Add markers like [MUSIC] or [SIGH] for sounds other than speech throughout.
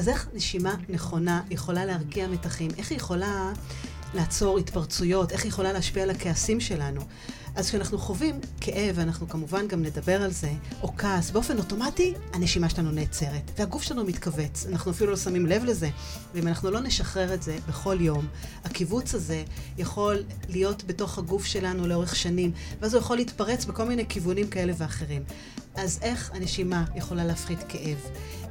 אז איך נשימה נכונה יכולה להרגיע מתחים? איך היא יכולה לעצור התפרצויות? איך היא יכולה להשפיע על הכעסים שלנו? אז כשאנחנו חווים כאב, ואנחנו כמובן גם נדבר על זה, או כעס, באופן אוטומטי הנשימה שלנו נעצרת, והגוף שלנו מתכווץ. אנחנו אפילו לא שמים לב לזה. ואם אנחנו לא נשחרר את זה בכל יום, הקיבוץ הזה יכול להיות בתוך הגוף שלנו לאורך שנים, ואז הוא יכול להתפרץ בכל מיני כיוונים כאלה ואחרים. אז איך הנשימה יכולה להפחית כאב?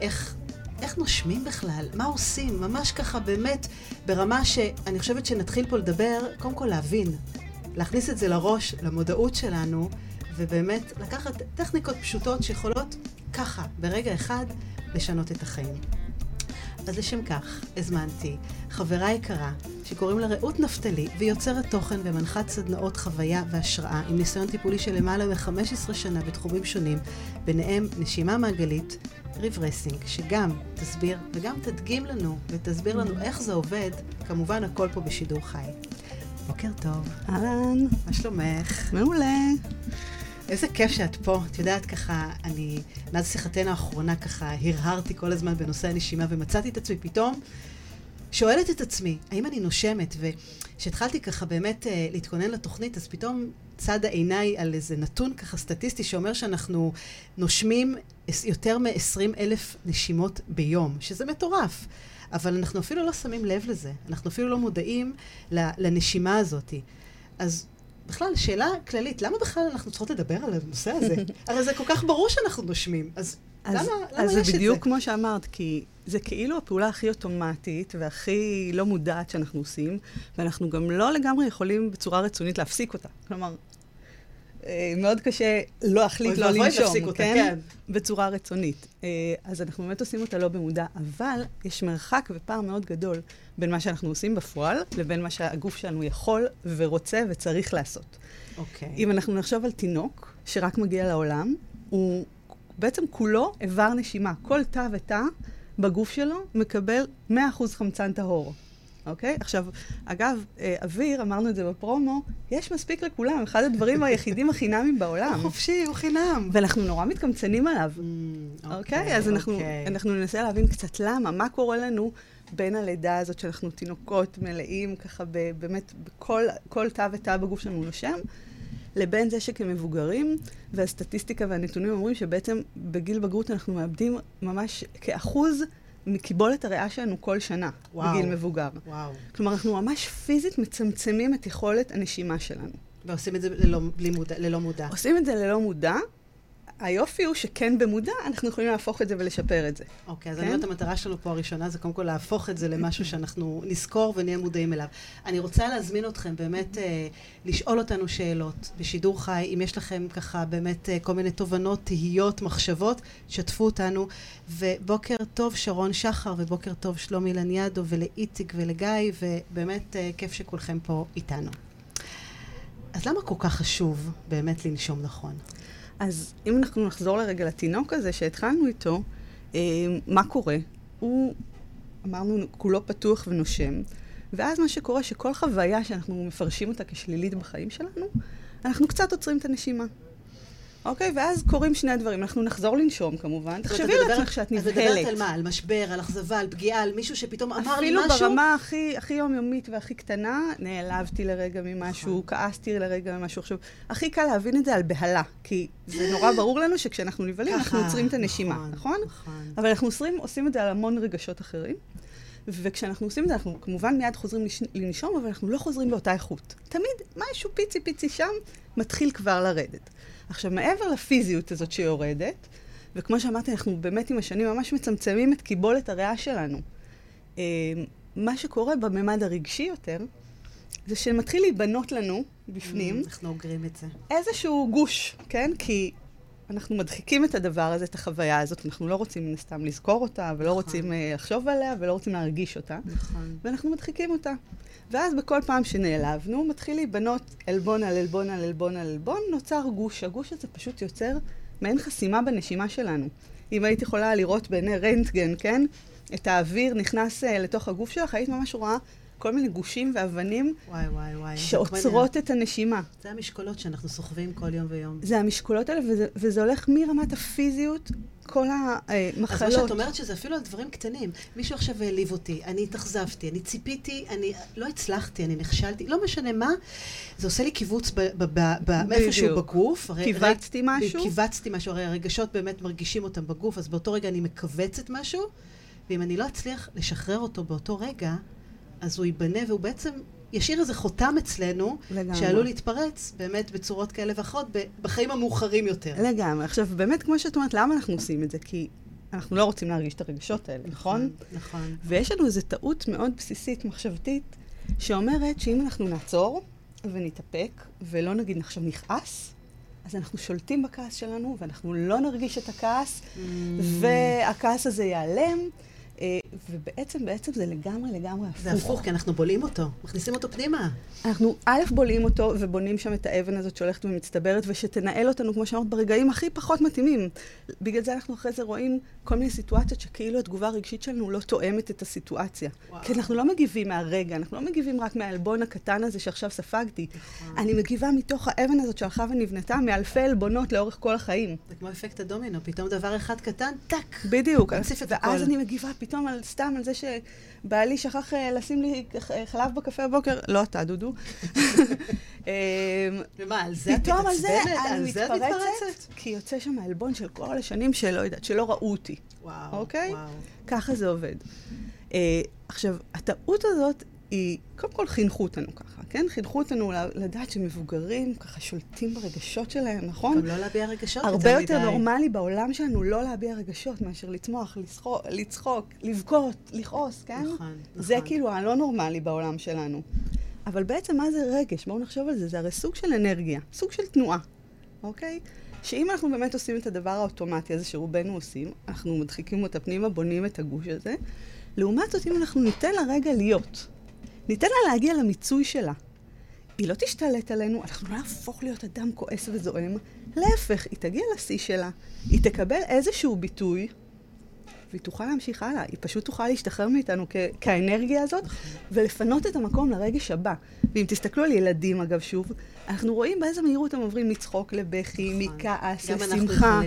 איך איך נושמים בכלל? מה עושים? ממש ככה באמת ברמה שאני חושבת שנתחיל פה לדבר, קודם כל להבין להכניס את זה לראש, למודעות שלנו, ובאמת לקחת טכניקות פשוטות שיכולות ככה, ברגע אחד, לשנות את החיים. אז לשם כך הזמנתי חברה יקרה שקוראים לה רעות נפתלי והיא יוצרת תוכן ומנחת סדנאות חוויה והשראה עם ניסיון טיפולי של למעלה מ-15 שנה בתחומים שונים, ביניהם נשימה מעגלית, ריברסינג, שגם תסביר וגם תדגים לנו ותסביר לנו איך זה עובד, כמובן הכל פה בשידור חי. בוקר טוב. אהלן. מה שלומך? מעולה. איזה כיף שאת פה. את יודעת, ככה, אני, מאז שיחתנו האחרונה, ככה, הרהרתי כל הזמן בנושא הנשימה, ומצאתי את עצמי פתאום שואלת את עצמי, האם אני נושמת? וכשהתחלתי ככה באמת uh, להתכונן לתוכנית, אז פתאום צדה עיניי על איזה נתון ככה סטטיסטי שאומר שאנחנו נושמים יותר מ-20 אלף נשימות ביום, שזה מטורף. אבל אנחנו אפילו לא שמים לב לזה, אנחנו אפילו לא מודעים לנשימה הזאת. אז בכלל, שאלה כללית, למה בכלל אנחנו צריכות לדבר על הנושא הזה? [LAUGHS] הרי זה כל כך ברור שאנחנו נושמים, אז, אז למה, למה אז יש את זה? אז זה בדיוק כמו שאמרת, כי זה כאילו הפעולה הכי אוטומטית והכי לא מודעת שאנחנו עושים, ואנחנו גם לא לגמרי יכולים בצורה רצונית להפסיק אותה. כלומר, מאוד קשה לא להחליט לא לנשום, כן? כן? בצורה רצונית. אה, אז אנחנו באמת עושים אותה לא במודע, אבל יש מרחק ופער מאוד גדול בין מה שאנחנו עושים בפועל, לבין מה שהגוף שלנו יכול ורוצה וצריך לעשות. אוקיי. Okay. אם אנחנו נחשוב על תינוק שרק מגיע לעולם, הוא בעצם כולו איבר נשימה. כל תא ותא בגוף שלו מקבל 100% חמצן טהור. אוקיי? עכשיו, אגב, אה, אוויר, אמרנו את זה בפרומו, יש מספיק לכולם, אחד הדברים היחידים החינמים בעולם. הוא חופשי, הוא חינם. ואנחנו נורא מתקמצנים עליו. Mm, אוקיי? אוקיי? אז אנחנו, אוקיי. אנחנו ננסה להבין קצת למה, מה קורה לנו בין הלידה הזאת שאנחנו תינוקות מלאים, ככה באמת, בכל תא ותא בגוף שלנו נושם. לבין זה שכמבוגרים, והסטטיסטיקה והנתונים אומרים שבעצם בגיל בגרות אנחנו מאבדים ממש כאחוז מקיבולת הריאה שלנו כל שנה, וואו, בגיל מבוגר. וואו. כלומר, אנחנו ממש פיזית מצמצמים את יכולת הנשימה שלנו. ועושים את זה ללא, מודע, ללא מודע. עושים את זה ללא מודע, היופי הוא שכן במודע, אנחנו יכולים להפוך את זה ולשפר את זה. אוקיי, okay, אז כן? אני אומרת, המטרה שלנו פה הראשונה זה קודם כל להפוך את זה למשהו שאנחנו נזכור ונהיה מודעים אליו. אני רוצה להזמין אתכם באמת אה, לשאול אותנו שאלות בשידור חי, אם יש לכם ככה באמת אה, כל מיני תובנות, תהיות, מחשבות, שתפו אותנו. ובוקר טוב שרון שחר, ובוקר טוב שלומי לניאדו, ולאיציק ולגיא, ובאמת אה, כיף שכולכם פה איתנו. אז למה כל כך חשוב באמת לנשום נכון? אז אם אנחנו נחזור לרגע לתינוק הזה שהתחלנו איתו, אה, מה קורה? הוא, אמרנו, כולו פתוח ונושם, ואז מה שקורה, שכל חוויה שאנחנו מפרשים אותה כשלילית בחיים שלנו, אנחנו קצת עוצרים את הנשימה. אוקיי? ואז קורים שני דברים. אנחנו נחזור לנשום כמובן. תחשבי על עצמך שאת נבהלת. את מדברת על מה? על משבר, על אכזבה, על פגיעה, על מישהו שפתאום אמר לי משהו? אפילו ברמה הכי, הכי יומיומית והכי קטנה, נעלבתי לרגע ממשהו, נכון. כעסתי לרגע ממשהו. עכשיו, הכי קל להבין את זה על בהלה, כי זה נורא ברור לנו שכשאנחנו נבהלים, אנחנו עוצרים את הנשימה, נכון? נכון? נכון. אבל אנחנו עושים, עושים את זה על המון רגשות אחרים. וכשאנחנו עושים את זה, אנחנו כמובן מיד חוזרים לנשום, אבל אנחנו לא חוזרים באותה איכות. תמיד משהו פיצי פיצי שם מתחיל כבר לרדת. עכשיו, מעבר לפיזיות הזאת שיורדת, וכמו שאמרתי, אנחנו באמת עם השנים ממש מצמצמים את קיבולת הריאה שלנו. אה, מה שקורה בממד הרגשי יותר, זה שמתחיל להיבנות לנו בפנים... Mm, איך נאוגרים את זה? איזשהו גוש, כן? כי אנחנו מדחיקים את הדבר הזה, את החוויה הזאת, אנחנו לא רוצים מן הסתם לזכור אותה, ולא נכון. רוצים uh, לחשוב עליה, ולא רוצים להרגיש אותה. נכון. ואנחנו מדחיקים אותה. ואז בכל פעם שנעלבנו, מתחיל להיבנות עלבון על עלבון על עלבון על עלבון, נוצר גוש. הגוש הזה פשוט יוצר מעין חסימה בנשימה שלנו. אם היית יכולה לראות בעיני רנטגן, כן? את האוויר נכנס uh, לתוך הגוף שלך, היית ממש רואה כל מיני גושים ואבנים וואי, וואי, וואי. שעוצרות את הנשימה. זה המשקולות שאנחנו סוחבים כל יום ויום. זה המשקולות האלה, וזה, וזה הולך מרמת הפיזיות כל המחלות. אז מה שאת אומרת שזה אפילו על דברים קטנים. מישהו עכשיו העליב אותי, אני התאכזבתי, אני ציפיתי, אני לא הצלחתי, אני נכשלתי, לא משנה מה, זה עושה לי קיבוץ מאיפשהו בגוף. קיבצתי משהו? קיבצתי משהו, הרי הרגשות באמת מרגישים אותם בגוף, אז באותו רגע אני מכווצת משהו, ואם אני לא אצליח לשחרר אותו באותו רגע, אז הוא ייבנה והוא בעצם ישאיר איזה חותם אצלנו, לגמרי. שעלול להתפרץ באמת בצורות כאלה ואחרות בחיים המאוחרים יותר. לגמרי. עכשיו, באמת, כמו שאת אומרת, למה אנחנו עושים את זה? כי אנחנו לא רוצים להרגיש את הרגשות האלה, נכון? נכון. נכון. ויש לנו איזו טעות מאוד בסיסית, מחשבתית, שאומרת שאם אנחנו נעצור ונתאפק, ולא נגיד עכשיו נכעס, אז אנחנו שולטים בכעס שלנו, ואנחנו לא נרגיש את הכעס, mm. והכעס הזה ייעלם. אה, ובעצם, בעצם זה לגמרי לגמרי הפוך. זה הפוך, כי אנחנו בולעים אותו, מכניסים אותו פנימה. אנחנו א', בולעים אותו ובונים שם את האבן הזאת שהולכת ומצטברת, ושתנהל אותנו, כמו שאמרת, ברגעים הכי פחות מתאימים. בגלל זה אנחנו אחרי זה רואים כל מיני סיטואציות שכאילו התגובה הרגשית שלנו לא תואמת את הסיטואציה. וואו. כי אנחנו לא מגיבים מהרגע, אנחנו לא מגיבים רק מהעלבון הקטן הזה שעכשיו ספגתי. נכון. אני מגיבה מתוך האבן הזאת שהלכה ונבנתה מאלפי עלבונות לאורך כל החיים. זה כמו אפקט הדומינו, פתאום דבר אחד קטן, טאק. בדיוק. ואז אני מגיבה פתאום על, סתם על זה שבעלי שכח uh, לשים לי חלב בקפה בבוקר, לא אתה, דודו. [LAUGHS] אמ, ומה, על זה את מתעצבנת? פתאום על זה אני מתפרצת, כי יוצא שם העלבון של כל השנים שלא יודעת, שלא ראו אותי. וואו, אוקיי? וואו. ככה זה עובד. Uh, עכשיו, הטעות הזאת היא, קודם כל חינכו אותנו ככה, כן? חינכו אותנו לדעת שמבוגרים ככה שולטים ברגשות שלהם, נכון? גם לא להביע רגשות יותר מדי. הרבה יותר נורמלי בעולם שלנו לא להביע רגשות מאשר לצמוח, לצחוק, לצחוק לבכות, לכעוס, כן? נכון, נכון. זה כאילו הלא נורמלי בעולם שלנו. אבל בעצם מה זה רגש? בואו נחשוב על זה. זה הרי סוג של אנרגיה, סוג של תנועה, אוקיי? שאם אנחנו באמת עושים את הדבר האוטומטי הזה שרובנו עושים, אנחנו מדחיקים אותה פנימה, בונים את הגוש הזה. לעומת זאת, אם אנחנו ניתן לה רגע להיות, ניתן לה להגיע למיצוי שלה. היא לא תשתלט עלינו, אנחנו לא נהפוך להיות אדם כועס וזועם. להפך, היא תגיע לשיא שלה, היא תקבל איזשהו ביטוי, והיא תוכל להמשיך הלאה. היא פשוט תוכל להשתחרר מאיתנו כ- כאנרגיה הזאת, ולפנות את המקום לרגש הבא. ואם תסתכלו על ילדים, אגב, שוב, אנחנו רואים באיזה מהירות הם עוברים מצחוק לבכי, נכון. מכעס, לשמחה.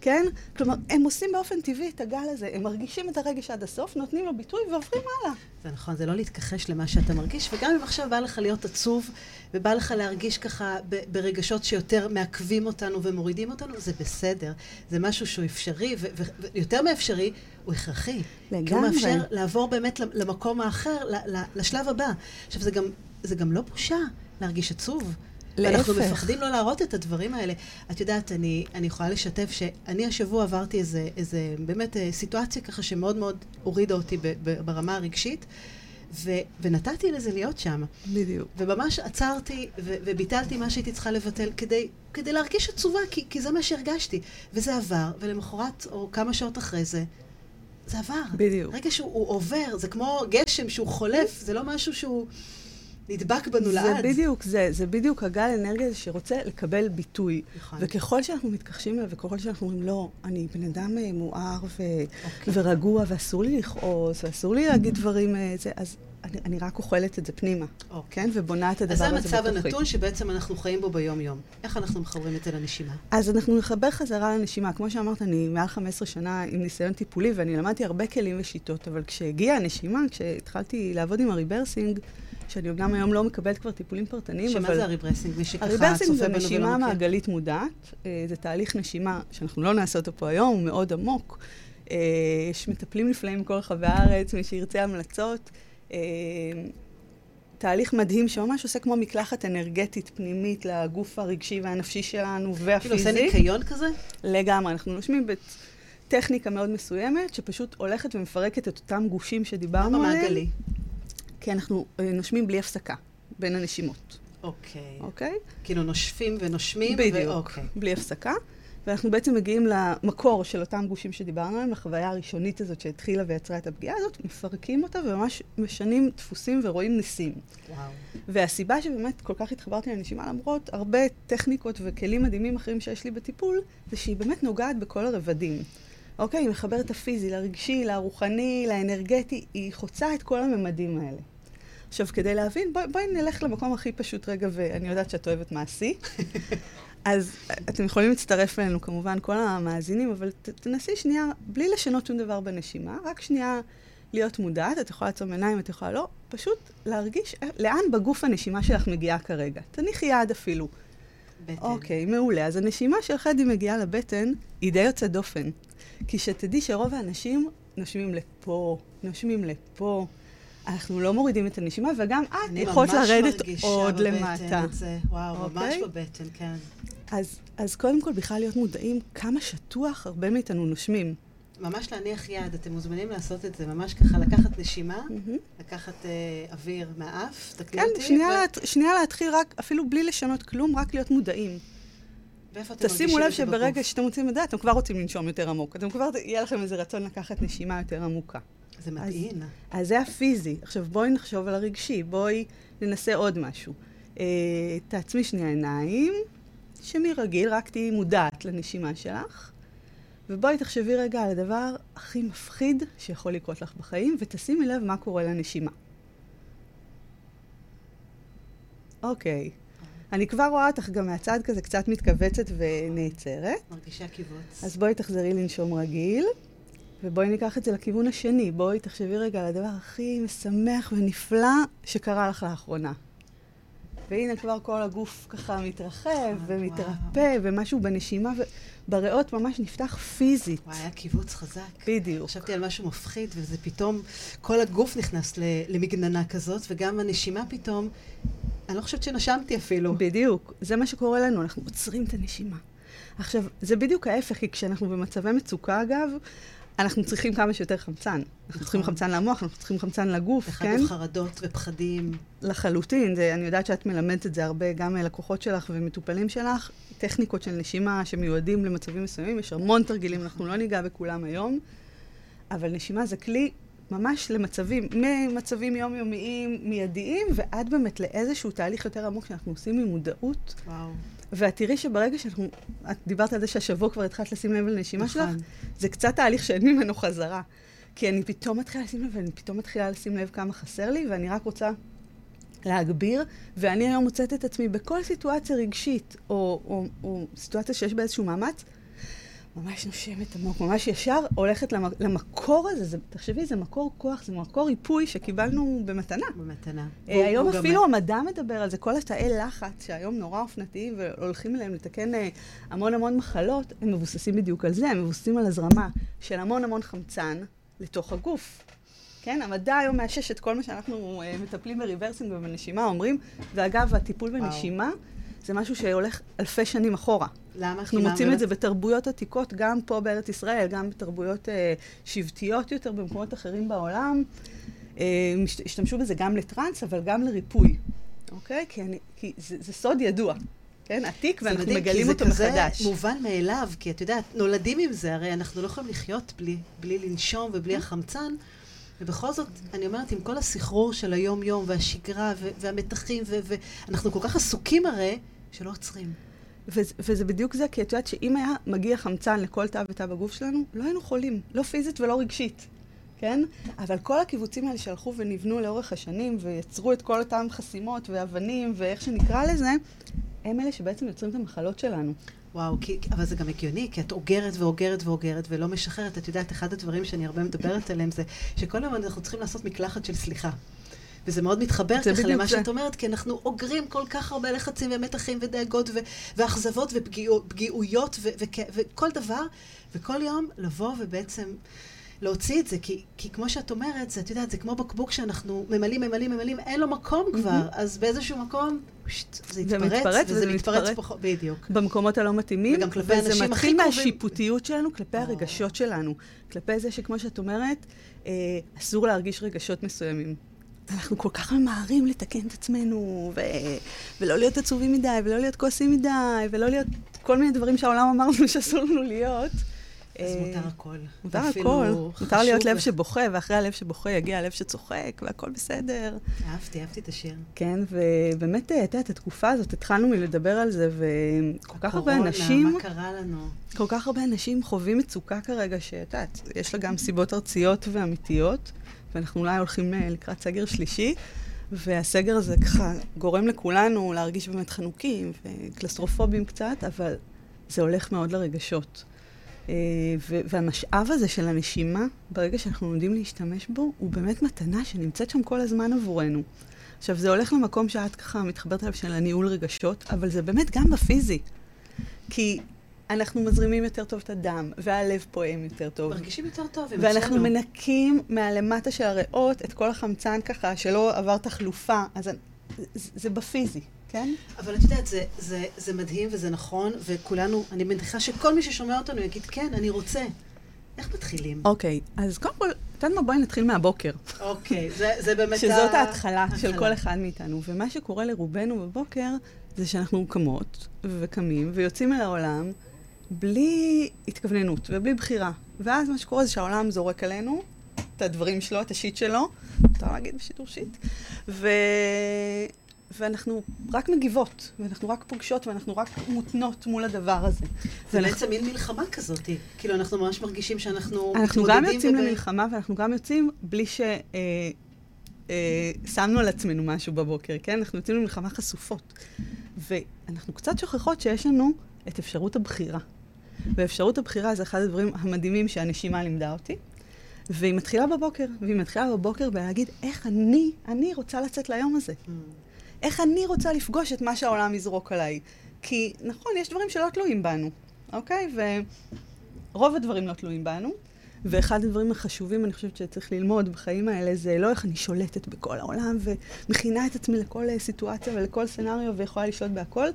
כן? כלומר, הם עושים באופן טבעי את הגל הזה, הם מרגישים את הרגש עד הסוף, נותנים לו ביטוי ועוברים הלאה. זה נכון, זה לא להתכחש למה שאתה מרגיש, וגם אם עכשיו בא לך להיות עצוב, ובא לך להרגיש ככה ברגשות שיותר מעכבים אותנו ומורידים אותנו, זה בסדר. זה משהו שהוא אפשרי, ויותר מאפשרי, הוא הכרחי. לגמרי. כי הוא מאפשר לעבור באמת למקום האחר, לשלב הבא. עכשיו, זה גם, זה גם לא בושה להרגיש עצוב. להפך. אנחנו מפחדים לא להראות את הדברים האלה. את יודעת, אני, אני יכולה לשתף שאני השבוע עברתי איזה, איזה באמת אה, סיטואציה ככה שמאוד מאוד הורידה אותי ב, ב, ברמה הרגשית. ו, ונתתי לזה להיות שם. בדיוק. וממש עצרתי ו, וביטלתי מה שהייתי צריכה לבטל כדי, כדי להרגיש עצובה, כי, כי זה מה שהרגשתי. וזה עבר, ולמחרת, או כמה שעות אחרי זה, זה עבר. בדיוק. רגע שהוא עובר, זה כמו גשם שהוא חולף, זה לא משהו שהוא... נדבק בנו לעד. זה בדיוק זה, זה בדיוק הגל אנרגיה הזה שרוצה לקבל ביטוי. נכון. וככל שאנחנו מתכחשים אליו, וככל שאנחנו אומרים, לא, אני בן אדם אה, מואר ו- אוקיי. ורגוע, ואסור לי לכעוס, ואסור לי להגיד דברים, אה, זה, אז אני, אני רק אוכלת את זה פנימה, אוקיי. כן? ובונה את הדבר הזה בתוכי. אז זה המצב הנתון שבעצם אנחנו חיים בו ביום-יום. איך אנחנו מחברים את זה לנשימה? אז אנחנו נחבר חזרה לנשימה. כמו שאמרת, אני מעל 15 שנה עם ניסיון טיפולי, ואני למדתי הרבה כלים ושיטות, אבל כשהגיעה הנשימה, כשהתחלתי לעבוד עם ה rebirthing, שאני אומנם היום לא מקבלת כבר טיפולים פרטניים, אבל... שמה זה ה rebirthing? מי שככה ה rebirthing זה נשימה מעגלית מודעת. אה, זה תהליך נשימה שאנחנו לא נעשה אותו פה היום, הוא מאוד עמוק. אה, יש מטפלים נפלאים מכל רחבי הארץ, מי שירצה המלצות. אה, תהליך מדהים שממש עושה כמו מקלחת אנרגטית פנימית לגוף הרגשי והנפשי שלנו והפיזי. כאילו עושה ניקיון כזה? לגמרי, אנחנו נושמים בטכניקה מאוד מסוימת, שפשוט הולכת ומפרקת את אותם גושים שדיברנו עליהם. למה מעגלי? כי אנחנו אה, נושמים בלי הפסקה בין הנשימות. אוקיי. אוקיי? כאילו נושפים ונושמים. בדיוק, ו- אוקיי. בלי הפסקה. ואנחנו בעצם מגיעים למקור של אותם גושים שדיברנו עליהם, לחוויה הראשונית הזאת שהתחילה ויצרה את הפגיעה הזאת, מפרקים אותה וממש משנים דפוסים ורואים ניסים. וואו. והסיבה שבאמת כל כך התחברתי לנשימה, למרות הרבה טכניקות וכלים מדהימים אחרים שיש לי בטיפול, זה שהיא באמת נוגעת בכל הרבדים. אוקיי, היא מחברת את הפיזי, לרגשי, לרוחני, לאנרגטי, היא חוצה את כל הממדים האלה. עכשיו, כדי להבין, בואי בוא נלך למקום הכי פשוט רגע, ואני יודעת שאת אוהבת מעשי. [LAUGHS] אז אתם יכולים להצטרף אלינו, כמובן, כל המאזינים, אבל ת, תנסי שנייה, בלי לשנות שום דבר בנשימה, רק שנייה להיות מודעת, את יכולה לעצום עיניים, את יכולה לא, פשוט להרגיש לאן בגוף הנשימה שלך מגיעה כרגע. תניחי יד אפילו. בטן. אוקיי, מעולה. אז הנשימה של חדי מגיעה לבטן, היא די יוצאת דופן. כי שתדעי שרוב האנשים נושמים לפה, נושמים לפה. אנחנו לא מורידים את הנשימה, וגם את יכולת לרדת עוד למטה. אני ממש מרגישה בבטן את זה. וואו, אוקיי? ממש בבטן, כן. אז, אז קודם כל, בכלל להיות מודעים כמה שטוח הרבה מאיתנו נושמים. ממש להניח יד, אתם מוזמנים לעשות את זה, ממש ככה לקחת נשימה, mm-hmm. לקחת אה, אוויר מהאף, תקני כן, אותי. כן, שנייה, ו... לה, שנייה להתחיל רק, אפילו בלי לשנות כלום, רק להיות מודעים. תשימו לב שברגע שאתם רוצים לדעת, אתם כבר רוצים לנשום יותר עמוק. אתם כבר, יהיה לכם איזה רצון לקחת נשימה יותר עמוקה. זה מדהים. אז, אז זה הפיזי. עכשיו בואי נחשוב על הרגשי, בואי ננסה עוד משהו. אה, תעצמי שנייה עיניים, שמי רגיל, רק תהיי מודעת לנשימה שלך. ובואי תחשבי רגע על הדבר הכי מפחיד שיכול לקרות לך בחיים, ותשימי לב מה קורה לנשימה. אוקיי. אני כבר רואה אותך גם מהצד כזה קצת מתכווצת ונעצרת. מרגישה קיבוץ. אז בואי תחזרי לנשום רגיל, ובואי ניקח את זה לכיוון השני. בואי תחשבי רגע על הדבר הכי משמח ונפלא שקרה לך לאחרונה. והנה כבר כל הגוף ככה מתרחב ומתרפא, ומשהו בנשימה ובריאות ממש נפתח פיזית. וואי, היה קיבוץ חזק. בדיוק. חשבתי על משהו מפחיד, וזה פתאום, כל הגוף נכנס למגננה כזאת, וגם הנשימה פתאום, אני לא חושבת שנשמתי אפילו. בדיוק. זה מה שקורה לנו, אנחנו עוצרים את הנשימה. עכשיו, זה בדיוק ההפך, כי כשאנחנו במצבי מצוקה, אגב, אנחנו צריכים כמה שיותר חמצן. אנחנו צריכים נכון. חמצן למוח, אנחנו צריכים חמצן לגוף, כן? אחד חרדות ופחדים. לחלוטין, זה, אני יודעת שאת מלמדת את זה הרבה, גם לקוחות שלך ומטופלים שלך, טכניקות של נשימה שמיועדים למצבים מסוימים, יש המון תרגילים, אנחנו לא ניגע בכולם היום, אבל נשימה זה כלי ממש למצבים, ממצבים יומיומיים, מיידיים, ועד באמת לאיזשהו תהליך יותר עמוק שאנחנו עושים ממודעות. וואו. ואת תראי שברגע שאנחנו, את דיברת על זה שהשבוע כבר התחלת לשים לב לנשימה שלך, זה קצת תהליך שאין ממנו חזרה. כי אני פתאום מתחילה לשים לב, ואני פתאום מתחילה לשים לב כמה חסר לי, ואני רק רוצה להגביר, ואני היום מוצאת את עצמי בכל סיטואציה רגשית, או, או, או סיטואציה שיש בה איזשהו מאמץ, ממש נושמת עמוק, ממש ישר הולכת למקור הזה, זה, תחשבי, זה מקור כוח, זה מקור ריפוי שקיבלנו במתנה. במתנה. אה, היום אפילו גם... המדע מדבר על זה, כל התאי לחץ שהיום נורא אופנתיים והולכים אליהם לתקן אה, המון המון מחלות, הם מבוססים בדיוק על זה, הם מבוססים על הזרמה של המון המון חמצן לתוך הגוף. כן, המדע היום מאשש את כל מה שאנחנו אה, מטפלים ב rebirthing ובנשימה, אומרים, ואגב, הטיפול בנשימה וואו. זה משהו שהולך אלפי שנים אחורה. למה? אנחנו מוצאים את זה בתרבויות עתיקות, גם פה בארץ ישראל, גם בתרבויות אה, שבטיות יותר במקומות אחרים בעולם. אה, השתמשו בזה גם לטראנס, אבל גם לריפוי, אוקיי? כי, אני, כי זה, זה סוד ידוע. כן, עתיק, ואנחנו מדהים, מגלים אותו מחדש. זה כזה מובן מאליו, כי את יודעת, נולדים עם זה, הרי אנחנו לא יכולים לחיות בלי, בלי לנשום ובלי החמצן. ובכל זאת, אני אומרת, עם כל הסחרור של היום-יום והשגרה והמתחים, ואנחנו כל כך עסוקים הרי, שלא עוצרים. וזה, בדיוק זה, כי את יודעת שאם היה מגיע חמצן לכל תא ותא בגוף שלנו, לא היינו חולים, לא פיזית ולא רגשית, כן? אבל כל הקיבוצים האלה שהלכו ונבנו לאורך השנים, ויצרו את כל אותם חסימות ואבנים, ואיך שנקרא לזה, הם אלה שבעצם יוצרים את המחלות שלנו. וואו, כי, אבל זה גם הגיוני, כי את אוגרת ואוגרת ואוגרת ולא משחררת. את יודעת, אחד הדברים שאני הרבה מדברת עליהם זה שכל היום אנחנו צריכים לעשות מקלחת של סליחה. וזה מאוד מתחבר ככה למה זה. שאת אומרת, כי אנחנו אוגרים כל כך הרבה לחצים ומתחים ודאגות ו- ואכזבות ופגיעויות וכל דבר, וכל יום לבוא ובעצם להוציא את זה, כי, כי כמו שאת אומרת, זה, את יודעת, זה כמו בקבוק שאנחנו ממלאים, ממלאים, ממלאים, אין לו מקום כבר, mm-hmm. אז באיזשהו מקום, פשט, זה יתפרץ, מתפרץ, וזה מתפרץ פחות, בדיוק. במקומות הלא מתאימים, וגם כלפי אנשים הכי קרובים. וזה מתחיל מהשיפוטיות שלנו כלפי oh. הרגשות שלנו, כלפי זה שכמו שאת אומרת, אה, אסור להרגיש רגשות מסוימים. אנחנו כל כך ממהרים לתקן את עצמנו, ו... ולא להיות עצובים מדי, ולא להיות כועסים מדי, ולא להיות כל מיני דברים שהעולם אמר לנו שאסור לנו להיות. אז אה, מותר הכל. מותר הכל. מותר להיות לב שבוכה, ואחרי הלב שבוכה יגיע הלב שצוחק, והכל בסדר. אהבתי, אהבתי את השיר. כן, ובאמת, את יודעת, התקופה הזאת, התחלנו מלדבר על זה, וכל כך הרבה אנשים... מה קרה לנו? כל כך הרבה אנשים חווים מצוקה כרגע, שאת יודעת, יש לה גם סיבות ארציות ואמיתיות, ואנחנו אולי הולכים אה, לקראת סגר שלישי. והסגר הזה ככה גורם לכולנו להרגיש באמת חנוקים וקלסטרופובים קצת, אבל זה הולך מאוד לרגשות. אה, והמשאב הזה של הנשימה, ברגע שאנחנו לומדים להשתמש בו, הוא באמת מתנה שנמצאת שם כל הזמן עבורנו. עכשיו, זה הולך למקום שאת ככה מתחברת אליו של הניהול רגשות, אבל זה באמת גם בפיזי. כי אנחנו מזרימים יותר טוב את הדם, והלב פועם יותר טוב. מרגישים יותר טוב, ואנחנו מנקים מהלמטה של הריאות את כל החמצן ככה, שלא עבר תחלופה. אז זה, זה בפיזי. כן? אבל את יודעת, זה, זה, זה מדהים וזה נכון, וכולנו, אני מניחה שכל מי ששומע אותנו יגיד, כן, אני רוצה. איך מתחילים? אוקיי, okay, אז קודם כל, תן בואי נתחיל מהבוקר. אוקיי, okay, זה, זה באמת [LAUGHS] שזאת ההתחלה של כל אחד מאיתנו. ומה שקורה לרובנו בבוקר, זה שאנחנו קמות וקמים ויוצאים אל העולם בלי התכווננות ובלי בחירה. ואז מה שקורה זה שהעולם זורק עלינו את הדברים שלו, את השיט שלו, אפשר להגיד בשידור שיט, ו... ואנחנו רק מגיבות, ואנחנו רק פוגשות, ואנחנו רק מותנות מול הדבר הזה. זה בעצם מין מלחמה כזאת. כאילו, אנחנו ממש מרגישים שאנחנו אנחנו גם יוצאים וב... למלחמה, ואנחנו גם יוצאים בלי ש... אה, אה, שמנו על עצמנו משהו בבוקר, כן? אנחנו יוצאים למלחמה חשופות. ואנחנו קצת שוכחות שיש לנו את אפשרות הבחירה. ואפשרות הבחירה זה אחד הדברים המדהימים שהנשימה לימדה אותי. והיא מתחילה בבוקר, והיא מתחילה בבוקר בלהגיד, איך אני, אני רוצה לצאת ליום הזה. Mm. איך אני רוצה לפגוש את מה שהעולם יזרוק עליי. כי נכון, יש דברים שלא תלויים בנו, אוקיי? ורוב הדברים לא תלויים בנו. ואחד הדברים החשובים, אני חושבת שצריך ללמוד בחיים האלה, זה לא איך אני שולטת בכל העולם ומכינה את עצמי לכל סיטואציה ולכל סצנריו ויכולה לשלוט בהכל,